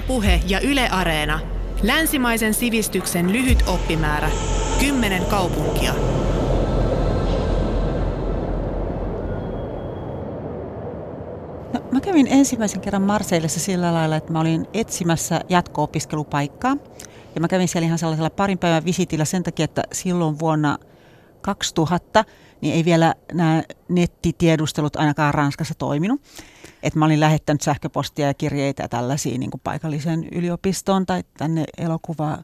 Ylepuhe ja Yle Areena. Länsimaisen sivistyksen lyhyt oppimäärä. Kymmenen kaupunkia. No, mä kävin ensimmäisen kerran Marseillessa sillä lailla, että mä olin etsimässä jatko-opiskelupaikkaa. Ja mä kävin siellä ihan sellaisella parin päivän visitillä sen takia, että silloin vuonna 2000 niin ei vielä nämä nettitiedustelut ainakaan Ranskassa toiminut. Et mä olin lähettänyt sähköpostia ja kirjeitä ja tällaisia niin kuin paikalliseen yliopistoon tai tänne elokuva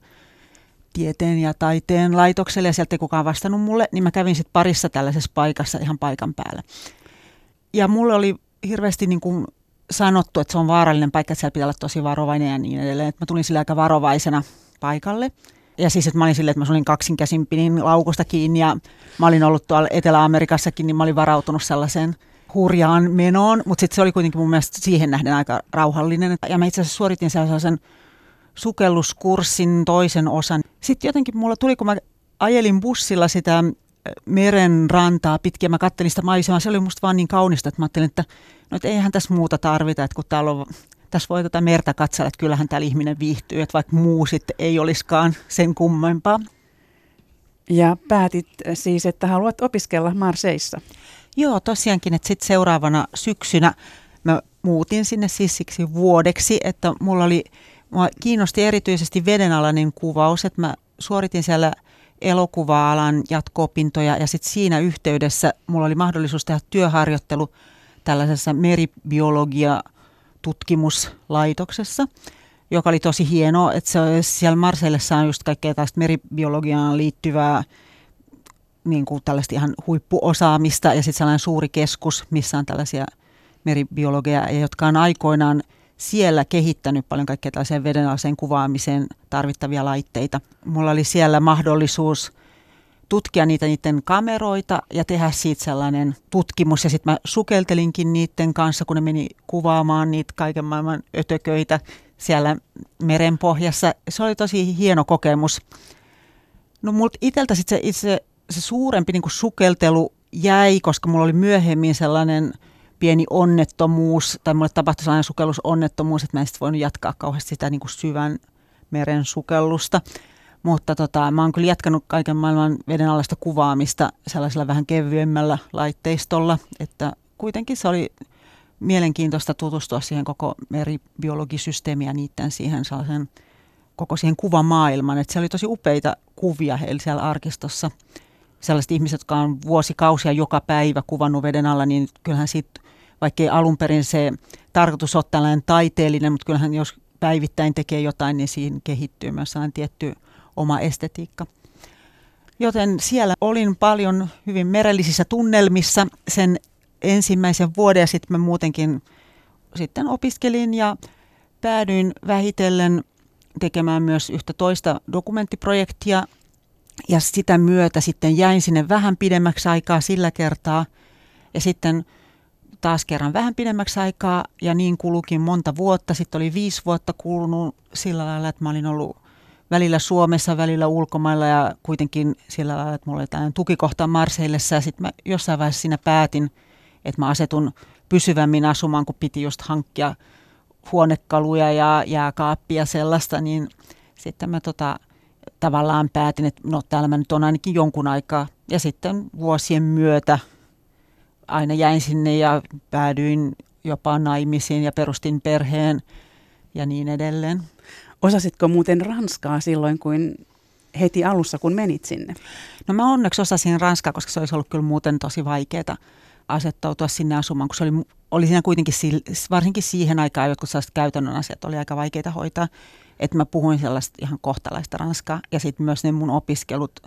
tieteen ja taiteen laitokselle ja sieltä ei kukaan vastannut mulle, niin mä kävin sitten parissa tällaisessa paikassa ihan paikan päällä. Ja mulle oli hirveästi niin kuin sanottu, että se on vaarallinen paikka, että siellä pitää olla tosi varovainen ja niin edelleen. Että mä tulin sillä aika varovaisena paikalle. Ja siis, että mä olin silleen, että mä olin kaksin käsin pinin laukusta kiinni ja mä olin ollut tuolla Etelä-Amerikassakin, niin mä olin varautunut sellaiseen hurjaan menoon, mutta sitten se oli kuitenkin mun mielestä siihen nähden aika rauhallinen. Ja mä itse asiassa suoritin sellaisen sukelluskurssin toisen osan. Sitten jotenkin mulla tuli, kun mä ajelin bussilla sitä meren rantaa pitkin ja mä kattelin sitä maisemaa, se oli musta vaan niin kaunista, että mä ajattelin, että no et eihän tässä muuta tarvita, että kun täällä on tässä voi tätä merta katsella, että kyllähän täällä ihminen viihtyy, että vaikka muu sitten ei olisikaan sen kummempaa. Ja päätit siis, että haluat opiskella Marseissa. Joo, tosiaankin, että sitten seuraavana syksynä mä muutin sinne siis siksi vuodeksi, että mulla oli, mua kiinnosti erityisesti vedenalainen kuvaus, että mä suoritin siellä elokuva-alan jatko-opintoja ja sitten siinä yhteydessä mulla oli mahdollisuus tehdä työharjoittelu tällaisessa meribiologia tutkimuslaitoksessa, joka oli tosi hieno, että se, siellä Marseillessa on just kaikkea tästä meribiologiaan liittyvää niin kuin tällaista ihan huippuosaamista ja sitten sellainen suuri keskus, missä on tällaisia meribiologeja, jotka on aikoinaan siellä kehittänyt paljon kaikkea tällaiseen vedenalaiseen kuvaamiseen tarvittavia laitteita. Mulla oli siellä mahdollisuus tutkia niitä niiden kameroita ja tehdä siitä sellainen tutkimus. Ja sitten mä sukeltelinkin niiden kanssa, kun ne meni kuvaamaan niitä kaiken maailman ötököitä siellä merenpohjassa. Se oli tosi hieno kokemus. No multa iteltä sitten se itse se suurempi niin kuin sukeltelu jäi, koska mulla oli myöhemmin sellainen pieni onnettomuus, tai mulle tapahtui sellainen sukellusonnettomuus, että mä en sitten voinut jatkaa kauheasti sitä niin kuin syvän meren sukellusta. Mutta tota, mä oon kyllä jatkanut kaiken maailman vedenalaista kuvaamista sellaisella vähän kevyemmällä laitteistolla, että kuitenkin se oli mielenkiintoista tutustua siihen koko meribiologisysteemiin ja niiden siihen sellaisen koko siihen kuvamaailman. Että se oli tosi upeita kuvia heillä siellä arkistossa sellaiset ihmiset, jotka on vuosikausia joka päivä kuvannut veden alla, niin kyllähän siitä, vaikkei alun perin se tarkoitus ole tällainen taiteellinen, mutta kyllähän jos päivittäin tekee jotain, niin siinä kehittyy myös sellainen tietty oma estetiikka. Joten siellä olin paljon hyvin merellisissä tunnelmissa sen ensimmäisen vuoden ja sitten mä muutenkin sitten opiskelin ja päädyin vähitellen tekemään myös yhtä toista dokumenttiprojektia, ja sitä myötä sitten jäin sinne vähän pidemmäksi aikaa sillä kertaa. Ja sitten taas kerran vähän pidemmäksi aikaa ja niin kulukin monta vuotta. Sitten oli viisi vuotta kulunut sillä lailla, että mä olin ollut välillä Suomessa, välillä ulkomailla ja kuitenkin sillä lailla, että mulla oli tällainen tukikohta Marseillessa. Ja sitten mä jossain vaiheessa siinä päätin, että mä asetun pysyvämmin asumaan, kun piti just hankkia huonekaluja ja jääkaappia sellaista, niin sitten mä tota, tavallaan päätin, että no täällä mä nyt on ainakin jonkun aikaa. Ja sitten vuosien myötä aina jäin sinne ja päädyin jopa naimisiin ja perustin perheen ja niin edelleen. Osasitko muuten ranskaa silloin, kun heti alussa, kun menit sinne? No mä onneksi osasin ranskaa, koska se olisi ollut kyllä muuten tosi vaikeaa asettautua sinne asumaan, kun se oli, oli siinä kuitenkin, varsinkin siihen aikaan jotkut sellaiset käytännön asiat oli aika vaikeita hoitaa että mä puhuin sellaista ihan kohtalaista ranskaa. Ja sitten myös ne mun opiskelut,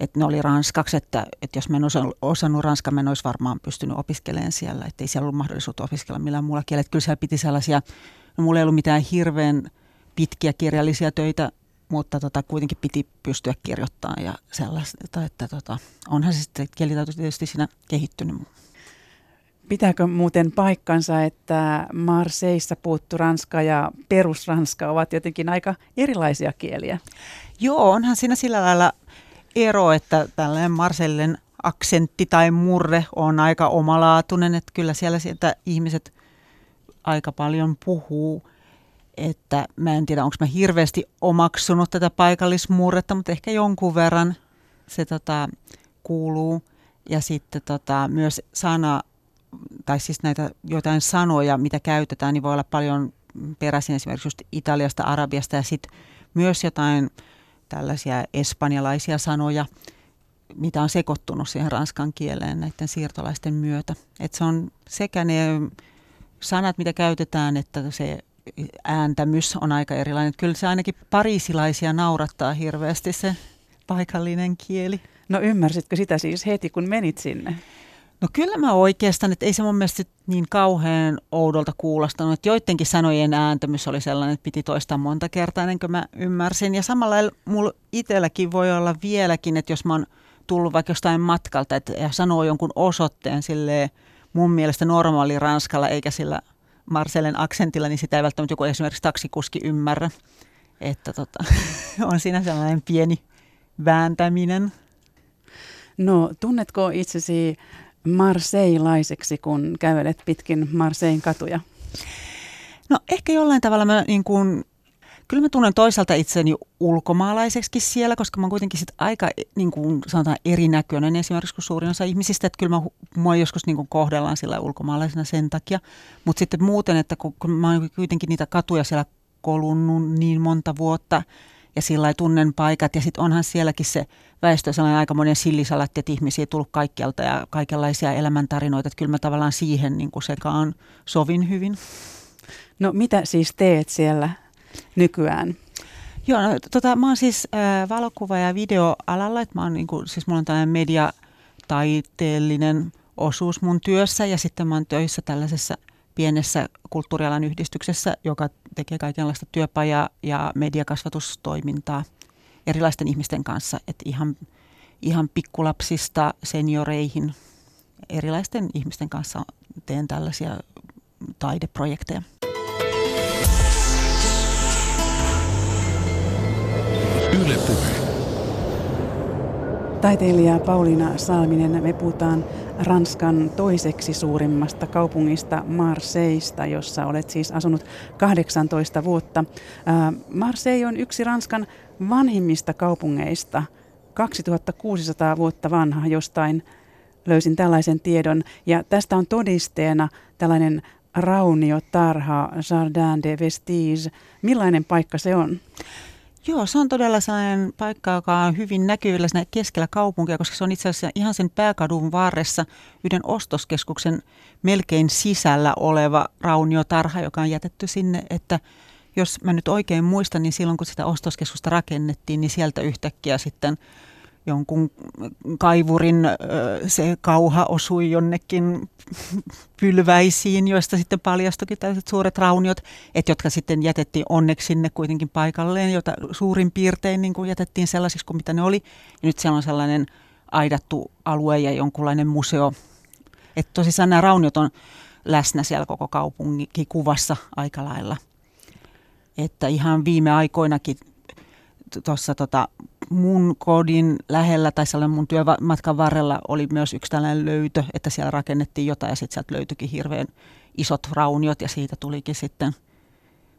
että ne oli ranskaksi, että, että jos mä en osa, osannut ranskaa, mä en olisi varmaan pystynyt opiskelemaan siellä. Että ei siellä ollut mahdollisuutta opiskella millään muulla kielellä. Että kyllä siellä piti sellaisia, no mulla ei ollut mitään hirveän pitkiä kirjallisia töitä, mutta tota, kuitenkin piti pystyä kirjoittamaan ja sellaista, että tota, onhan se sitten kielitaito tietysti siinä kehittynyt. Pitääkö muuten paikkansa, että Marseissa puuttu ranska ja perusranska ovat jotenkin aika erilaisia kieliä? Joo, onhan siinä sillä lailla ero, että tällainen Marsellen aksentti tai murre on aika omalaatuinen, että kyllä siellä sieltä ihmiset aika paljon puhuu. että mä en tiedä, onko mä hirveästi omaksunut tätä paikallismurretta, mutta ehkä jonkun verran se tota, kuuluu. Ja sitten tota, myös sana, tai siis näitä jotain sanoja, mitä käytetään, niin voi olla paljon peräisin esimerkiksi just Italiasta, Arabiasta ja sitten myös jotain tällaisia espanjalaisia sanoja, mitä on sekoittunut siihen ranskan kieleen näiden siirtolaisten myötä. Et se on sekä ne sanat, mitä käytetään, että se ääntämys on aika erilainen. Kyllä se ainakin parisilaisia naurattaa hirveästi se paikallinen kieli. No ymmärsitkö sitä siis heti, kun menit sinne? No kyllä mä oikeastaan, että ei se mun mielestä niin kauhean oudolta kuulostanut. Että joidenkin sanojen ääntämys oli sellainen, että piti toistaa monta kertaa ennen kuin mä ymmärsin. Ja samalla mulla itselläkin voi olla vieläkin, että jos mä oon tullut vaikka jostain matkalta että, ja sanoo jonkun osoitteen sille mun mielestä normaali ranskalla eikä sillä Marcellen aksentilla, niin sitä ei välttämättä joku esimerkiksi taksikuski ymmärrä. Että tota, on siinä sellainen pieni vääntäminen. No, tunnetko itsesi marseilaiseksi, kun kävelet pitkin Marsein katuja? No ehkä jollain tavalla mä niin kuin, kyllä mä tunnen toisaalta itseni ulkomaalaiseksi siellä, koska mä oon kuitenkin sit aika niin kuin sanotaan erinäköinen esimerkiksi kuin suurin osa ihmisistä, että kyllä mä, mua joskus niin kuin kohdellaan sillä ulkomaalaisena sen takia, mutta sitten muuten, että kun, kun mä oon kuitenkin niitä katuja siellä kolunnut niin monta vuotta, ja sillä tunnen paikat. Ja sitten onhan sielläkin se väestö sellainen aika monen sillisalatti, että ihmisiä tullut kaikkialta ja kaikenlaisia elämäntarinoita. Että kyllä mä tavallaan siihen niin kuin sekaan sovin hyvin. No mitä siis teet siellä nykyään? Joo, no, tota, mä oon siis äh, valokuva- ja videoalalla, että mä oon niin kuin, siis mulla on tällainen mediataiteellinen osuus mun työssä ja sitten mä oon töissä tällaisessa pienessä kulttuurialan yhdistyksessä, joka tekee kaikenlaista työpajaa ja mediakasvatustoimintaa erilaisten ihmisten kanssa, että ihan, ihan pikkulapsista senioreihin erilaisten ihmisten kanssa teen tällaisia taideprojekteja. Yle Taiteilija Pauliina Salminen, me puhutaan Ranskan toiseksi suurimmasta kaupungista Marseista, jossa olet siis asunut 18 vuotta. Marseille on yksi Ranskan vanhimmista kaupungeista, 2600 vuotta vanha jostain löysin tällaisen tiedon. Ja tästä on todisteena tällainen rauniotarha, Jardin de Vestige. Millainen paikka se on? Joo, se on todella sellainen paikka, joka on hyvin näkyvillä siinä keskellä kaupunkia, koska se on itse asiassa ihan sen pääkadun varressa yhden ostoskeskuksen melkein sisällä oleva rauniotarha, joka on jätetty sinne, että jos mä nyt oikein muistan, niin silloin kun sitä ostoskeskusta rakennettiin, niin sieltä yhtäkkiä sitten – jonkun kaivurin se kauha osui jonnekin pylväisiin, joista sitten paljastuikin tällaiset suuret rauniot, että jotka sitten jätettiin onneksi sinne kuitenkin paikalleen, jota suurin piirtein niin kuin jätettiin sellaisiksi kuin mitä ne oli. Ja nyt siellä on sellainen aidattu alue ja jonkunlainen museo. Että tosissaan nämä rauniot on läsnä siellä koko kaupungin kuvassa aika lailla. Että ihan viime aikoinakin tuossa tota, mun kodin lähellä tai sellainen mun työmatkan varrella oli myös yksi tällainen löytö, että siellä rakennettiin jotain ja sitten sieltä löytyikin hirveän isot rauniot ja siitä tulikin sitten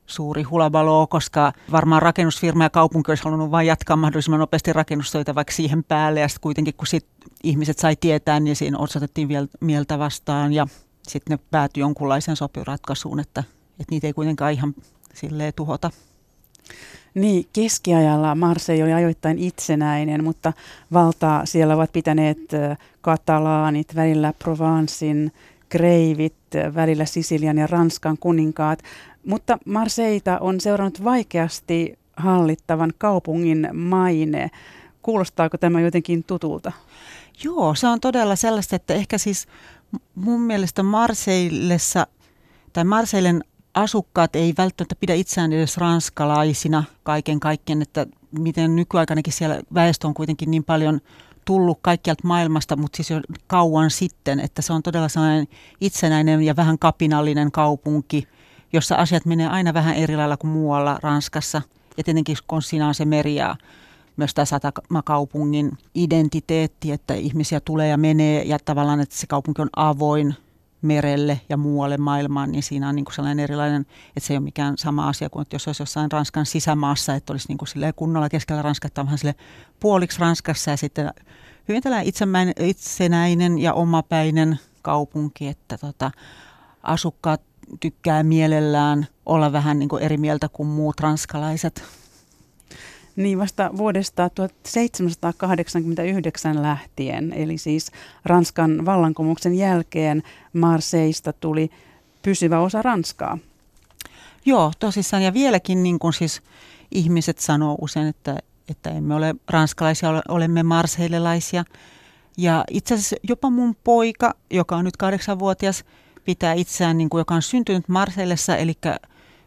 suuri hulabalo, koska varmaan rakennusfirma ja kaupunki olisi halunnut vain jatkaa mahdollisimman nopeasti rakennustöitä vaikka siihen päälle ja sitten kuitenkin kun sit ihmiset sai tietää, niin siinä osoitettiin mieltä vastaan ja sitten ne päätyi jonkunlaiseen sopiratkaisuun, että, että niitä ei kuitenkaan ihan silleen tuhota. Niin, keskiajalla Marseille oli ajoittain itsenäinen, mutta valtaa siellä ovat pitäneet katalaanit, välillä Provancein kreivit, välillä Sisilian ja Ranskan kuninkaat. Mutta Marseita on seurannut vaikeasti hallittavan kaupungin maine. Kuulostaako tämä jotenkin tutulta? Joo, se on todella sellaista, että ehkä siis mun mielestä Marseillessa tai Marseillen asukkaat ei välttämättä pidä itseään edes ranskalaisina kaiken kaikkien, että miten nykyaikanakin siellä väestö on kuitenkin niin paljon tullut kaikkialta maailmasta, mutta siis jo kauan sitten, että se on todella sellainen itsenäinen ja vähän kapinallinen kaupunki, jossa asiat menee aina vähän eri lailla kuin muualla Ranskassa. Ja tietenkin kun siinä on se meri ja myös tämä satamakaupungin identiteetti, että ihmisiä tulee ja menee ja tavallaan, että se kaupunki on avoin merelle ja muualle maailmaan, niin siinä on niin kuin sellainen erilainen, että se ei ole mikään sama asia kuin että jos olisi jossain Ranskan sisämaassa, että olisi niin kuin kunnolla keskellä Ranskaa, vähän sille puoliksi Ranskassa ja sitten hyvin tällainen itsenäinen ja omapäinen kaupunki, että tota, asukkaat tykkää mielellään olla vähän niin kuin eri mieltä kuin muut ranskalaiset. Niin vasta vuodesta 1789 lähtien, eli siis Ranskan vallankumouksen jälkeen Marseista tuli pysyvä osa Ranskaa. Joo, tosissaan. Ja vieläkin niin kuin siis ihmiset sanoo usein, että, että emme ole ranskalaisia, olemme marseillelaisia. Ja itse asiassa jopa mun poika, joka on nyt kahdeksanvuotias, pitää itseään, niin kuin, joka on syntynyt Marseillessa, eli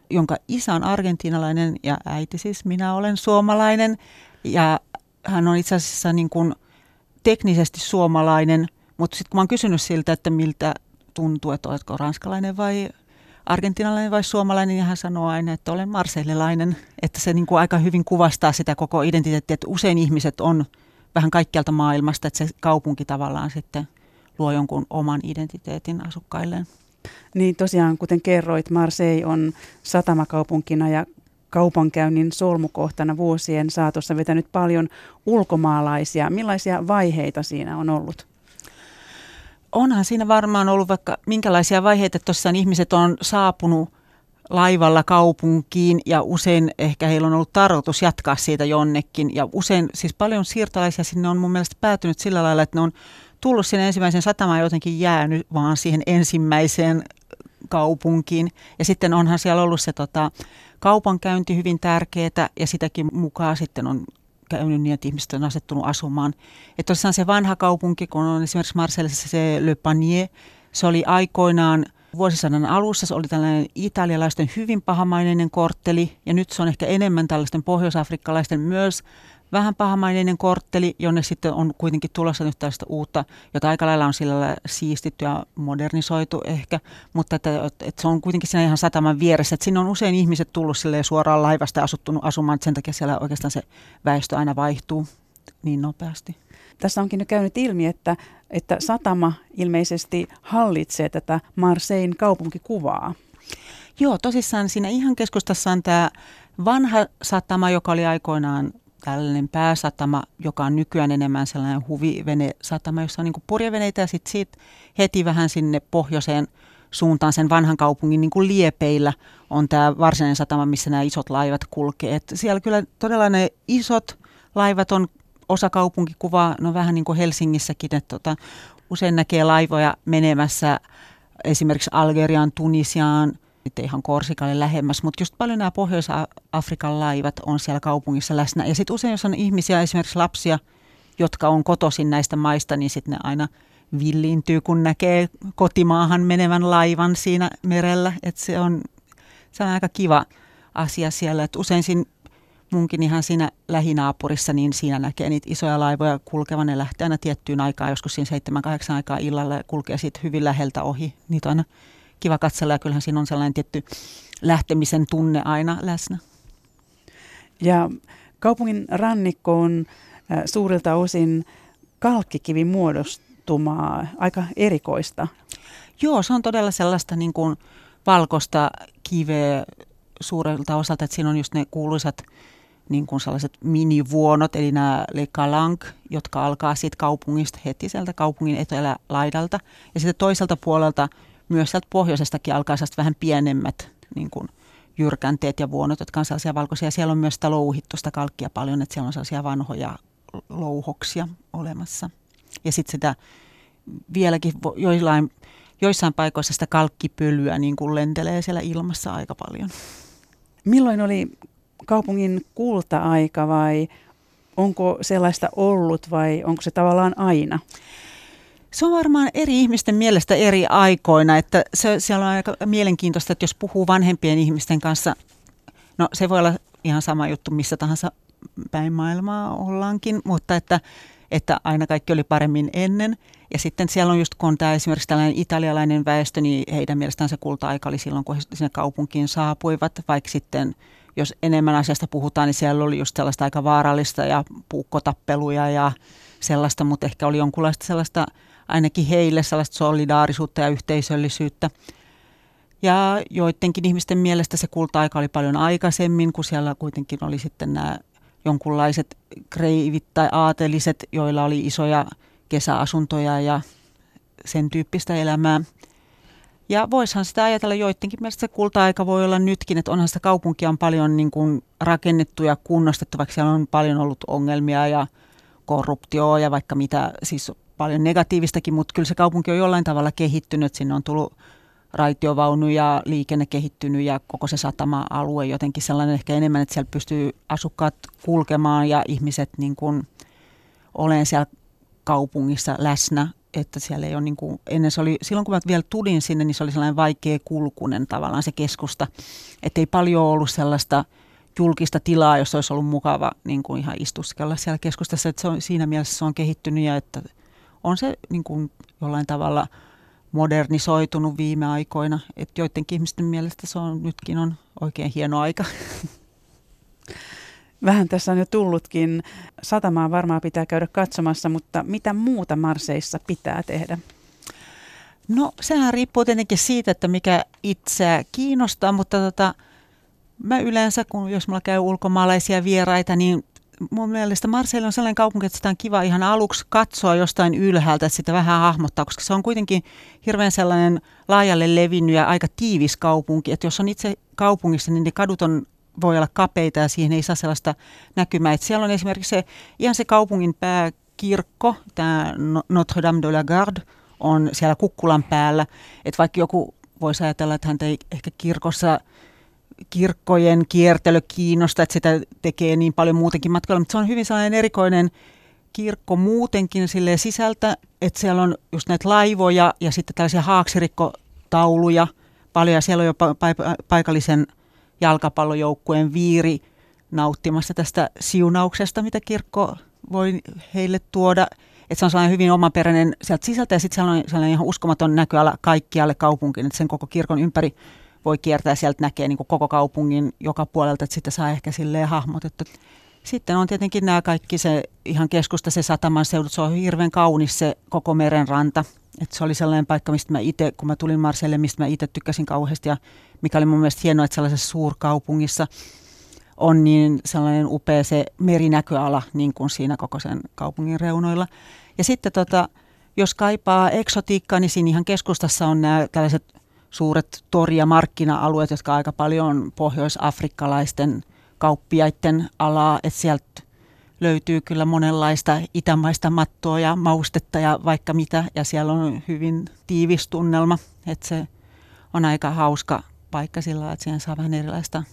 jonka isä on argentinalainen ja äiti siis minä olen suomalainen. Ja hän on itse asiassa niin kuin teknisesti suomalainen, mutta sitten kun mä oon kysynyt siltä, että miltä tuntuu, että oletko ranskalainen vai argentinalainen vai suomalainen, niin hän sanoo aina, että olen marseillelainen. Että se niin kuin aika hyvin kuvastaa sitä koko identiteettiä, että usein ihmiset on vähän kaikkialta maailmasta, että se kaupunki tavallaan sitten luo jonkun oman identiteetin asukkailleen. Niin tosiaan, kuten kerroit, Marseille on satamakaupunkina ja kaupankäynnin solmukohtana vuosien saatossa vetänyt paljon ulkomaalaisia. Millaisia vaiheita siinä on ollut? Onhan siinä varmaan ollut vaikka minkälaisia vaiheita, että tosiaan ihmiset on saapunut laivalla kaupunkiin ja usein ehkä heillä on ollut tarkoitus jatkaa siitä jonnekin. Ja usein siis paljon siirtolaisia sinne on mun mielestä päätynyt sillä lailla, että ne on tullut sinne ensimmäisen satamaan jotenkin jäänyt vaan siihen ensimmäiseen kaupunkiin. Ja sitten onhan siellä ollut se tota, kaupankäynti hyvin tärkeää ja sitäkin mukaan sitten on käynyt niin, että ihmiset on asettunut asumaan. Että tosiaan se vanha kaupunki, kun on esimerkiksi Marseillessa se Le Panier, se oli aikoinaan vuosisadan alussa, se oli tällainen italialaisten hyvin pahamaineinen kortteli ja nyt se on ehkä enemmän tällaisten pohjoisafrikkalaisten myös vähän pahamaineinen kortteli, jonne sitten on kuitenkin tulossa nyt tällaista uutta, jota aika lailla on sillä siistitty ja modernisoitu ehkä, mutta että, että se on kuitenkin siinä ihan sataman vieressä, että sinne on usein ihmiset tullut suoraan laivasta asuttunut asumaan, että sen takia siellä oikeastaan se väestö aina vaihtuu niin nopeasti. Tässä onkin jo käynyt ilmi, että, että satama ilmeisesti hallitsee tätä Marsein kaupunkikuvaa. Joo, tosissaan siinä ihan keskustassa on tämä vanha satama, joka oli aikoinaan tällainen pääsatama, joka on nykyään enemmän sellainen huvivene-satama, jossa on niin purjeveneitä ja sitten siitä heti vähän sinne pohjoiseen suuntaan sen vanhan kaupungin niin kuin liepeillä on tämä varsinainen satama, missä nämä isot laivat kulkee. Et siellä kyllä todella ne isot laivat on osa kaupunkikuvaa, no vähän niin kuin Helsingissäkin, että tota, usein näkee laivoja menemässä esimerkiksi Algeriaan, Tunisiaan, sitten ihan Korsikalle lähemmäs, mutta just paljon nämä Pohjois-Afrikan laivat on siellä kaupungissa läsnä. Ja sitten usein, jos on ihmisiä, esimerkiksi lapsia, jotka on kotoisin näistä maista, niin sitten ne aina villiintyy, kun näkee kotimaahan menevän laivan siinä merellä. Että se on, se on aika kiva asia siellä. Et usein siinä munkin ihan siinä lähinaapurissa, niin siinä näkee niitä isoja laivoja kulkevan. Ne lähtee aina tiettyyn aikaan, joskus siinä 7-8 aikaa illalla ja kulkee sitten hyvin läheltä ohi. Niitä on aina kiva katsella ja kyllähän siinä on sellainen tietty lähtemisen tunne aina läsnä. Ja kaupungin rannikko on äh, suurilta osin kalkkikivin muodostumaa, aika erikoista. Joo, se on todella sellaista niin kuin valkoista kiveä suurelta osalta, että siinä on just ne kuuluisat niin kuin sellaiset minivuonot, eli nämä Le Calanque, jotka alkaa siitä kaupungista heti sieltä kaupungin etelälaidalta. Ja sitten toiselta puolelta myös sieltä pohjoisestakin alkaa vähän pienemmät niin kuin jyrkänteet ja vuonot, jotka on sellaisia valkoisia. Siellä on myös sitä kalkkia paljon, että siellä on sellaisia vanhoja louhoksia olemassa. Ja sitten sitä vieläkin joillain, joissain paikoissa sitä kalkkipölyä niin kuin lentelee siellä ilmassa aika paljon. Milloin oli kaupungin kulta-aika vai onko sellaista ollut vai onko se tavallaan aina? Se on varmaan eri ihmisten mielestä eri aikoina, että se, siellä on aika mielenkiintoista, että jos puhuu vanhempien ihmisten kanssa, no se voi olla ihan sama juttu missä tahansa päin maailmaa ollaankin, mutta että, että aina kaikki oli paremmin ennen. Ja sitten siellä on just, kun on tämä esimerkiksi tällainen italialainen väestö, niin heidän mielestään se kulta-aika oli silloin, kun he sinne kaupunkiin saapuivat, vaikka sitten jos enemmän asiasta puhutaan, niin siellä oli just sellaista aika vaarallista ja puukkotappeluja ja sellaista, mutta ehkä oli jonkunlaista sellaista ainakin heille sellaista solidaarisuutta ja yhteisöllisyyttä. Ja joidenkin ihmisten mielestä se kulta-aika oli paljon aikaisemmin, kun siellä kuitenkin oli sitten nämä jonkunlaiset kreivit tai aateliset, joilla oli isoja kesäasuntoja ja sen tyyppistä elämää. Ja voisihan sitä ajatella joidenkin mielestä se kulta-aika voi olla nytkin, että onhan sitä kaupunkia on paljon niin kuin rakennettu ja kunnostettu, vaikka siellä on paljon ollut ongelmia ja korruptioa ja vaikka mitä, siis paljon negatiivistakin, mutta kyllä se kaupunki on jollain tavalla kehittynyt, sinne on tullut raitiovaunu ja liikenne kehittynyt ja koko se satama-alue jotenkin sellainen ehkä enemmän, että siellä pystyy asukkaat kulkemaan ja ihmiset niin kuin olen siellä kaupungissa läsnä, että siellä ei ole niin kuin, ennen se oli, silloin kun mä vielä tulin sinne, niin se oli sellainen vaikea kulkunen tavallaan se keskusta, että ei paljon ollut sellaista julkista tilaa, jos olisi ollut mukava niin kuin ihan istuskella siellä keskustassa, että se on, siinä mielessä se on kehittynyt ja että on se niin kuin jollain tavalla – modernisoitunut viime aikoina. Että joidenkin ihmisten mielestä se on nytkin on oikein hieno aika. Vähän tässä on jo tullutkin. Satamaa varmaan pitää käydä katsomassa, mutta mitä muuta Marseissa pitää tehdä? No sehän riippuu tietenkin siitä, että mikä itseä kiinnostaa, mutta tota, mä yleensä, kun jos mulla käy ulkomaalaisia vieraita, niin mun mielestä Marseille on sellainen kaupunki, että sitä on kiva ihan aluksi katsoa jostain ylhäältä, että sitä vähän hahmottaa, koska se on kuitenkin hirveän sellainen laajalle levinnyt ja aika tiivis kaupunki. Että jos on itse kaupungissa, niin ne kadut on, voi olla kapeita ja siihen ei saa sellaista näkymää. Että siellä on esimerkiksi se, ihan se kaupungin pääkirkko, tämä Notre Dame de la Garde, on siellä kukkulan päällä. Että vaikka joku voisi ajatella, että hän ei ehkä kirkossa – kirkkojen kiertely kiinnosta, että sitä tekee niin paljon muutenkin matkalla, mutta se on hyvin sellainen erikoinen kirkko muutenkin sille sisältä, että siellä on just näitä laivoja ja sitten tällaisia haaksirikkotauluja paljon ja siellä on jopa paikallisen jalkapallojoukkueen viiri nauttimassa tästä siunauksesta, mitä kirkko voi heille tuoda. Että se on sellainen hyvin omaperäinen sieltä sisältä ja sitten siellä on sellainen ihan uskomaton näköala kaikkialle kaupunkiin, että sen koko kirkon ympäri voi kiertää sieltä näkee niin kuin koko kaupungin joka puolelta, että sitä saa ehkä silleen hahmotettu. Sitten on tietenkin nämä kaikki se ihan keskusta, se sataman seudut, se on hirveän kaunis se koko merenranta. että se oli sellainen paikka, mistä mä itse, kun mä tulin Marselle, mistä mä itse tykkäsin kauheasti ja mikä oli mun mielestä hienoa, että sellaisessa suurkaupungissa on niin sellainen upea se merinäköala niin kuin siinä koko sen kaupungin reunoilla. Ja sitten tota, jos kaipaa eksotiikkaa, niin siinä ihan keskustassa on nämä tällaiset suuret tori- ja markkina-alueet, jotka aika paljon pohjois-afrikkalaisten kauppiaiden alaa, että sieltä löytyy kyllä monenlaista itämaista mattoa ja maustetta ja vaikka mitä, ja siellä on hyvin tiivis tunnelma, että se on aika hauska paikka sillä että siihen saa vähän erilaista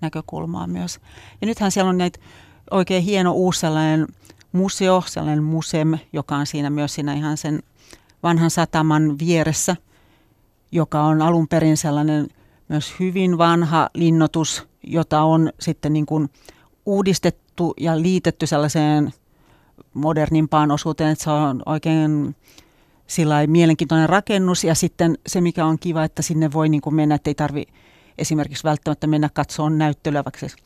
näkökulmaa myös. Ja nythän siellä on näitä oikein hieno uusi sellainen museo, sellainen museum, joka on siinä myös siinä ihan sen vanhan sataman vieressä – joka on alun perin sellainen myös hyvin vanha linnoitus, jota on sitten niin kuin uudistettu ja liitetty sellaiseen modernimpaan osuuteen, että se on oikein sillä mielenkiintoinen rakennus. Ja sitten se mikä on kiva, että sinne voi niin kuin mennä, että ei tarvi esimerkiksi välttämättä mennä katsomaan näyttelyä, vaikka se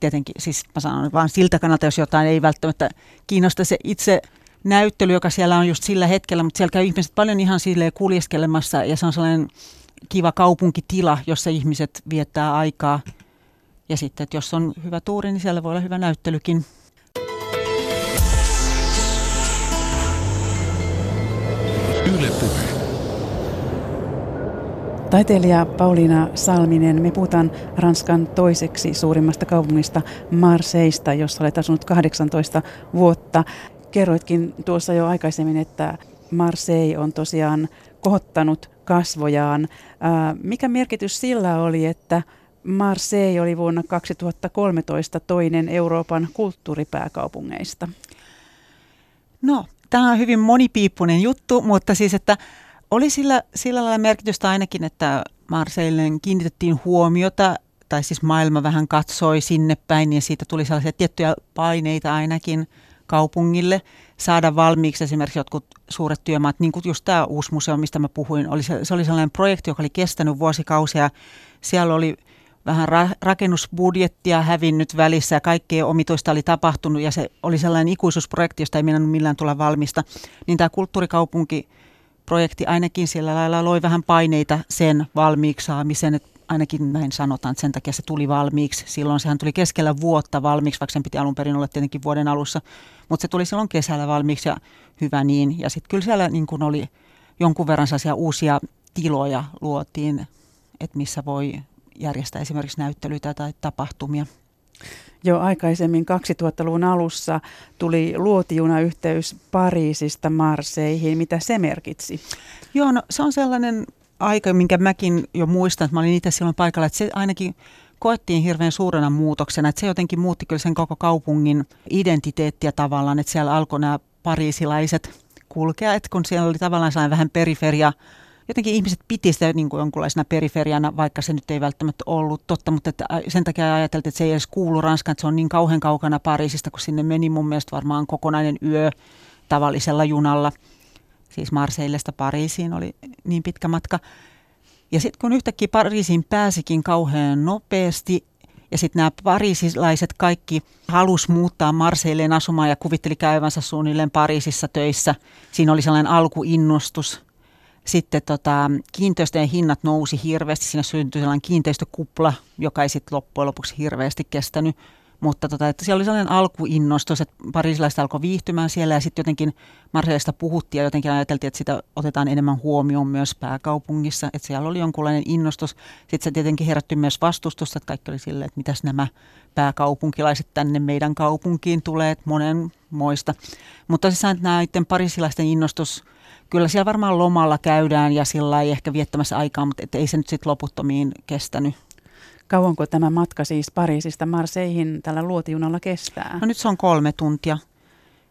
tietenkin, siis mä sanon vaan siltä kannalta, jos jotain ei välttämättä kiinnosta. Se itse näyttely, joka siellä on just sillä hetkellä, mutta siellä käy ihmiset paljon ihan silleen kuljeskelemassa ja se on sellainen kiva kaupunkitila, jossa ihmiset viettää aikaa. Ja sitten, että jos on hyvä tuuri, niin siellä voi olla hyvä näyttelykin. Yle puhe. Taiteilija Pauliina Salminen, me puhutaan Ranskan toiseksi suurimmasta kaupungista Marseista, jossa olet asunut 18 vuotta. Kerroitkin tuossa jo aikaisemmin, että Marseille on tosiaan kohottanut kasvojaan. Mikä merkitys sillä oli, että Marseille oli vuonna 2013 toinen Euroopan kulttuuripääkaupungeista? No, tämä on hyvin monipiippunen juttu, mutta siis, että oli sillä, sillä lailla merkitystä ainakin, että Marseilleen kiinnitettiin huomiota, tai siis maailma vähän katsoi sinne päin, ja siitä tuli sellaisia tiettyjä paineita ainakin – kaupungille saada valmiiksi esimerkiksi jotkut suuret työmaat, niin kuin just tämä uusi museo, mistä mä puhuin, oli se, se oli sellainen projekti, joka oli kestänyt vuosikausia. Siellä oli vähän ra- rakennusbudjettia hävinnyt välissä ja kaikkea omituista oli tapahtunut ja se oli sellainen ikuisuusprojekti, josta ei mennä millään tulla valmista, niin tämä kulttuurikaupunki projekti ainakin sillä lailla loi vähän paineita sen valmiiksi saamisen, että ainakin näin sanotaan, että sen takia se tuli valmiiksi. Silloin sehän tuli keskellä vuotta valmiiksi, vaikka sen piti alun perin olla tietenkin vuoden alussa, mutta se tuli silloin kesällä valmiiksi ja hyvä niin. Ja sitten kyllä siellä niin kuin oli jonkun verran sellaisia uusia tiloja luotiin, että missä voi järjestää esimerkiksi näyttelyitä tai tapahtumia. Jo aikaisemmin 2000-luvun alussa tuli luotijunayhteys Pariisista Marseihin. Mitä se merkitsi? Joo, no se on sellainen aika, minkä mäkin jo muistan, että mä olin itse silloin paikalla, että se ainakin koettiin hirveän suurena muutoksena, että se jotenkin muutti kyllä sen koko kaupungin identiteettiä tavallaan, että siellä alkoi nämä pariisilaiset kulkea, että kun siellä oli tavallaan sellainen vähän periferia jotenkin ihmiset piti sitä niin kuin jonkunlaisena periferiana, vaikka se nyt ei välttämättä ollut totta, mutta että sen takia ajateltiin, että se ei edes kuulu Ranskaan, että se on niin kauhean kaukana Pariisista, kun sinne meni mun mielestä varmaan kokonainen yö tavallisella junalla. Siis Marseillesta Pariisiin oli niin pitkä matka. Ja sitten kun yhtäkkiä Pariisiin pääsikin kauhean nopeasti, ja sitten nämä pariisilaiset kaikki halus muuttaa Marseilleen asumaan ja kuvitteli käyvänsä suunnilleen Pariisissa töissä. Siinä oli sellainen alkuinnostus sitten tota, kiinteistöjen hinnat nousi hirveästi, siinä syntyi sellainen kiinteistökupla, joka ei sitten loppujen lopuksi hirveästi kestänyt. Mutta tota, että siellä oli sellainen alkuinnostus, että parisilaiset alkoi viihtymään siellä ja sitten jotenkin Marseillesta puhuttiin ja jotenkin ajateltiin, että sitä otetaan enemmän huomioon myös pääkaupungissa. Että siellä oli jonkunlainen innostus. Sitten se tietenkin herätti myös vastustusta, että kaikki oli silleen, että mitäs nämä pääkaupunkilaiset tänne meidän kaupunkiin tulee, että monen moista. Mutta siis näiden parisilaisten innostus kyllä siellä varmaan lomalla käydään ja sillä ei ehkä viettämässä aikaa, mutta ei se nyt sitten loputtomiin kestänyt. Kauanko tämä matka siis Pariisista Marseihin tällä luotijunalla kestää? No nyt se on kolme tuntia.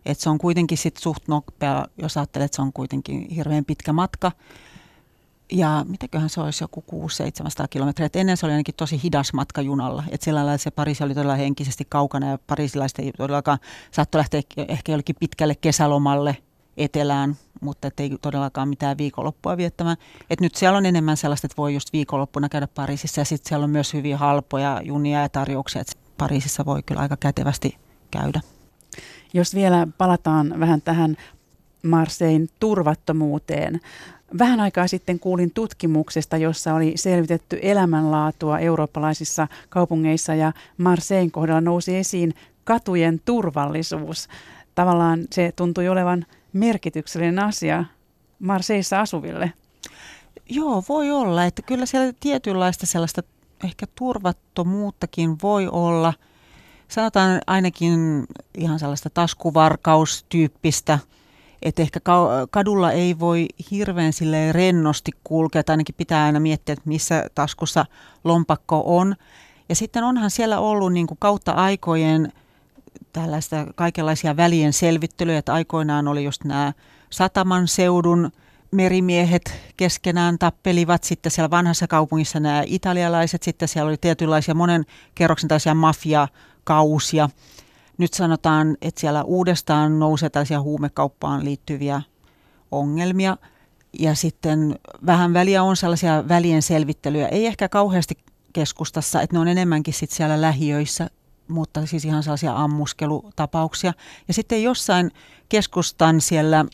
Et se on kuitenkin sitten suht nopea, jos ajattelet, että se on kuitenkin hirveän pitkä matka. Ja mitäköhän se olisi, joku 600-700 kilometriä. Et ennen se oli ainakin tosi hidas matka junalla. Et sillä lailla se Pariisi oli todella henkisesti kaukana ja parisilaiset ei todellakaan saattoi lähteä ehkä jollekin pitkälle kesälomalle etelään mutta ei todellakaan mitään viikonloppua viettämään. Et nyt siellä on enemmän sellaista, että voi just viikonloppuna käydä Pariisissa ja sitten siellä on myös hyvin halpoja junia ja tarjouksia, että Pariisissa voi kyllä aika kätevästi käydä. Jos vielä palataan vähän tähän Marsein turvattomuuteen. Vähän aikaa sitten kuulin tutkimuksesta, jossa oli selvitetty elämänlaatua eurooppalaisissa kaupungeissa ja Marsein kohdalla nousi esiin katujen turvallisuus. Tavallaan se tuntui olevan merkityksellinen asia Marseissa asuville? Joo, voi olla. Että kyllä siellä tietynlaista sellaista ehkä turvattomuuttakin voi olla. Sanotaan ainakin ihan sellaista taskuvarkaustyyppistä, että ehkä kadulla ei voi hirveän sille rennosti kulkea, tai ainakin pitää aina miettiä, että missä taskussa lompakko on. Ja sitten onhan siellä ollut niin kuin kautta aikojen tällaista kaikenlaisia välien selvittelyjä, että aikoinaan oli just nämä Sataman seudun merimiehet keskenään tappelivat, sitten siellä vanhassa kaupungissa nämä italialaiset, sitten siellä oli tietynlaisia monen kerroksen tällaisia mafiakausia. Nyt sanotaan, että siellä uudestaan nousee tällaisia huumekauppaan liittyviä ongelmia. Ja sitten vähän väliä on sellaisia välien selvittelyjä, ei ehkä kauheasti keskustassa, että ne on enemmänkin sitten siellä lähiöissä mutta siis ihan sellaisia ammuskelutapauksia. Ja sitten jossain keskustan siellä,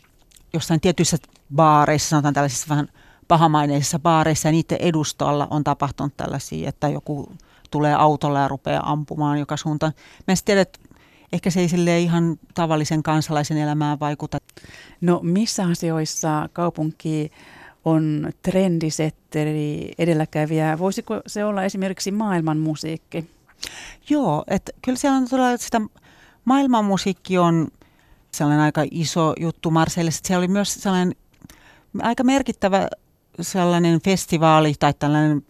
jossain tietyissä baareissa, sanotaan tällaisissa vähän pahamaineisissa baareissa ja niiden edustalla on tapahtunut tällaisia, että joku tulee autolla ja rupeaa ampumaan joka suuntaan. Mä en tiedä, että ehkä se ei sille ihan tavallisen kansalaisen elämään vaikuta. No missä asioissa kaupunki on trendisetteri edelläkävijä? Voisiko se olla esimerkiksi maailman musiikki? Joo, että kyllä siellä on todella sitä maailmanmusiikki on sellainen aika iso juttu Marseille. Siellä oli myös sellainen aika merkittävä sellainen festivaali tai tällainen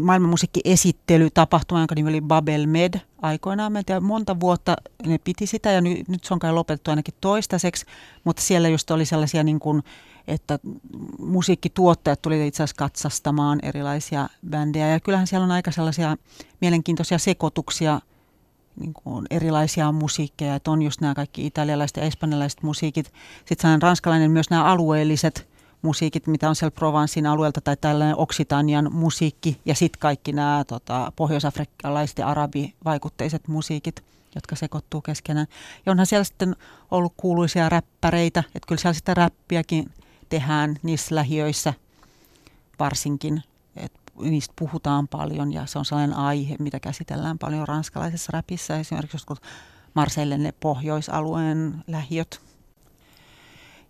maailmanmusiikkiesittelytapahtuma, jonka nimi oli Babel Med aikoinaan. Mä monta vuotta ne piti sitä ja nyt, nyt se on kai lopetettu ainakin toistaiseksi, mutta siellä just oli sellaisia niin kuin että musiikkituottajat tulivat itse asiassa katsastamaan erilaisia bändejä. Ja kyllähän siellä on aika sellaisia mielenkiintoisia sekoituksia, niin kuin erilaisia musiikkeja, että on just nämä kaikki italialaiset ja espanjalaiset musiikit. Sitten ranskalainen myös nämä alueelliset musiikit, mitä on siellä Provansin alueelta, tai tällainen Oksitanian musiikki, ja sitten kaikki nämä tota, pohjoisafrikkalaiset ja arabivaikutteiset musiikit, jotka sekoittuu keskenään. Ja onhan siellä sitten ollut kuuluisia räppäreitä, että kyllä siellä sitä räppiäkin tehdään niissä lähiöissä varsinkin, että niistä puhutaan paljon ja se on sellainen aihe, mitä käsitellään paljon ranskalaisessa räpissä, esimerkiksi joskus Marseille ne pohjoisalueen lähiöt.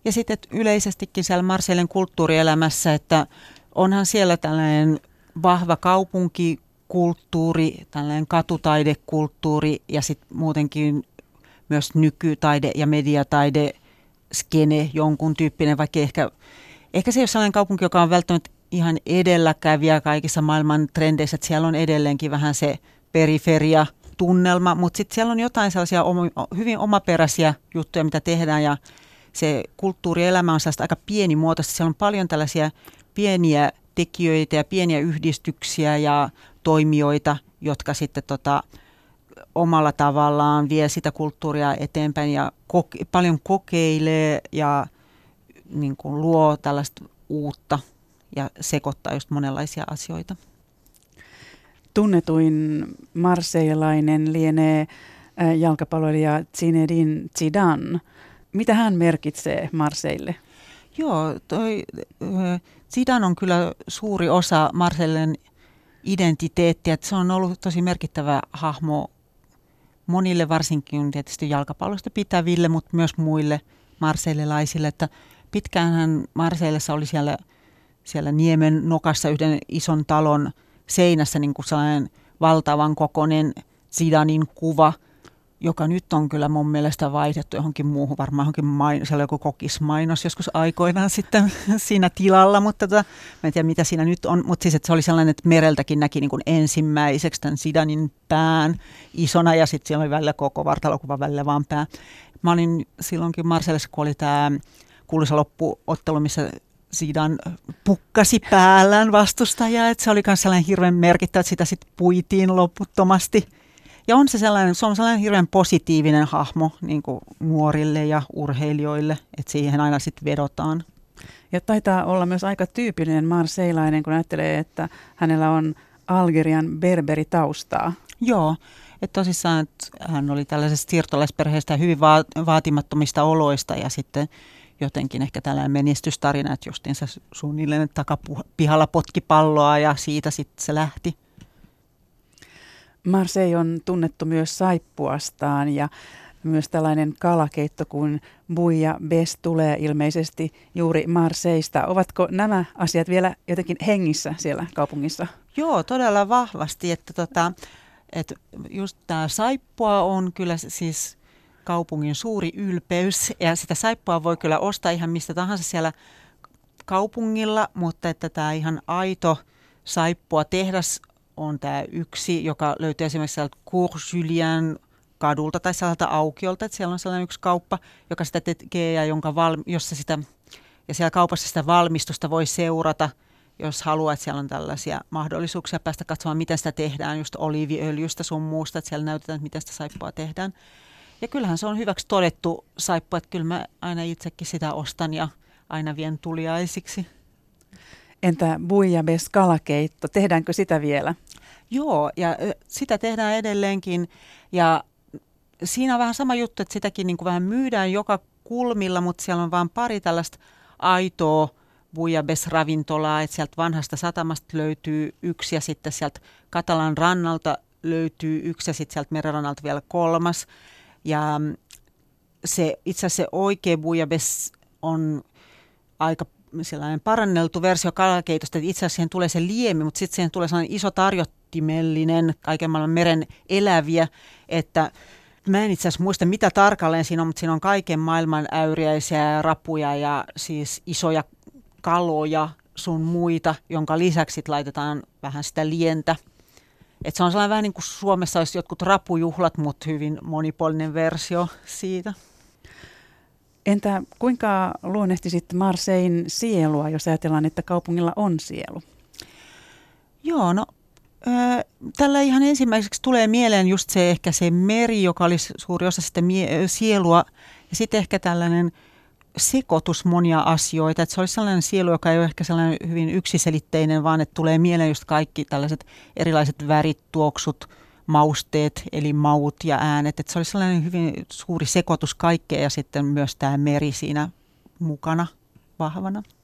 Ja sitten yleisestikin siellä Marseillen kulttuurielämässä, että onhan siellä tällainen vahva kaupunkikulttuuri, tällainen katutaidekulttuuri ja sitten muutenkin myös nykytaide ja mediataide skene jonkun tyyppinen, vaikka ehkä, ehkä se ei ole sellainen kaupunki, joka on välttämättä ihan edelläkävijä kaikissa maailman trendeissä, että siellä on edelleenkin vähän se periferia tunnelma, mutta sitten siellä on jotain sellaisia hyvin omaperäisiä juttuja, mitä tehdään ja se kulttuurielämä on sellaista aika pienimuotoista. Siellä on paljon tällaisia pieniä tekijöitä ja pieniä yhdistyksiä ja toimijoita, jotka sitten tota, omalla tavallaan vie sitä kulttuuria eteenpäin ja koke- paljon kokeilee ja niin kuin luo tällaista uutta ja sekoittaa just monenlaisia asioita. Tunnetuin marseilainen lienee äh, jalkapalloilija Zinedine Zidane. Mitä hän merkitsee Marseille? Joo, toi äh, Zidane on kyllä suuri osa Marseillen identiteettiä. Se on ollut tosi merkittävä hahmo monille, varsinkin tietysti jalkapallosta pitäville, mutta myös muille marseillelaisille. Että pitkään hän Marseillessa oli siellä – siellä Niemen nokassa yhden ison talon seinässä niin kuin sellainen valtavan kokoinen Zidanin kuva, joka nyt on kyllä mun mielestä vaihdettu johonkin muuhun, varmaan johonkin main, siellä joku kokismainos joskus aikoinaan sitten siinä tilalla, mutta tota, mä en tiedä mitä siinä nyt on, mutta siis että se oli sellainen, että mereltäkin näki niin kuin ensimmäiseksi tämän Zidanin pään isona ja sitten siellä oli välillä koko vartalokuva välillä vaan pää. Mä olin silloinkin Marcellessa, kun oli tämä kuuluisa loppuottelu, missä Sidan pukkasi päällään vastustajaa, että se oli myös sellainen hirveän merkittävä, että sitä sitten puitiin loputtomasti. Ja on se sellainen, se on sellainen hirveän positiivinen hahmo niin kuin nuorille ja urheilijoille, että siihen aina sitten vedotaan. Ja taitaa olla myös aika tyypillinen marseilainen, kun ajattelee, että hänellä on Algerian berberitaustaa. Joo, että tosissaan että hän oli tällaisesta siirtolaisperheestä hyvin vaatimattomista oloista ja sitten jotenkin ehkä tällainen menestystarina, että justiinsa suunnilleen takapihalla potki palloa ja siitä sitten se lähti. Marseille on tunnettu myös saippuastaan ja myös tällainen kalakeitto kuin Buija Bes tulee ilmeisesti juuri Marseista. Ovatko nämä asiat vielä jotenkin hengissä siellä kaupungissa? Joo, todella vahvasti. Että tota, että just tämä saippua on kyllä siis kaupungin suuri ylpeys ja sitä saippua voi kyllä ostaa ihan mistä tahansa siellä kaupungilla, mutta että tämä ihan aito saippua tehdas on tämä yksi, joka löytyy esimerkiksi sieltä Cours kadulta tai sieltä aukiolta, että siellä on sellainen yksi kauppa, joka sitä tekee ja jonka valmi, jossa sitä, ja siellä kaupassa sitä valmistusta voi seurata, jos haluaa, että siellä on tällaisia mahdollisuuksia päästä katsomaan, miten sitä tehdään, just oliiviöljystä sun muusta, että siellä näytetään, että miten sitä saippua tehdään. Ja kyllähän se on hyväksi todettu saippu, että kyllä mä aina itsekin sitä ostan ja aina vien tuliaisiksi. Entä buijabes kalakeitto, tehdäänkö sitä vielä? Joo, ja sitä tehdään edelleenkin. Ja siinä on vähän sama juttu, että sitäkin niin kuin vähän myydään joka kulmilla, mutta siellä on vain pari tällaista aitoa buijabes-ravintolaa, että sieltä vanhasta satamasta löytyy yksi ja sitten sieltä Katalan rannalta löytyy yksi ja sitten sieltä merenrannalta vielä kolmas. Ja mm, se, itse asiassa se oikea bujabes on aika sellainen paranneltu versio kalakeitosta, että itse asiassa siihen tulee se liemi, mutta sitten siihen tulee sellainen iso tarjottimellinen kaiken maailman meren eläviä, että Mä en itse asiassa muista, mitä tarkalleen siinä on, mutta siinä on kaiken maailman äyriäisiä ja rapuja ja siis isoja kaloja sun muita, jonka lisäksi laitetaan vähän sitä lientä – et se on sellainen vähän niin kuin Suomessa olisi jotkut rapujuhlat, mutta hyvin monipuolinen versio siitä. Entä kuinka luonnehtisit Marsein sielua, jos ajatellaan, että kaupungilla on sielu? Joo, no tällä ihan ensimmäiseksi tulee mieleen just se ehkä se meri, joka olisi suuri osa sitä mie- sielua. Ja sitten ehkä tällainen sekoitus monia asioita. Että se olisi sellainen sielu, joka ei ole ehkä sellainen hyvin yksiselitteinen, vaan että tulee mieleen just kaikki tällaiset erilaiset värit, tuoksut, mausteet, eli maut ja äänet. Että se olisi sellainen hyvin suuri sekoitus kaikkea ja sitten myös tämä meri siinä mukana vahvana.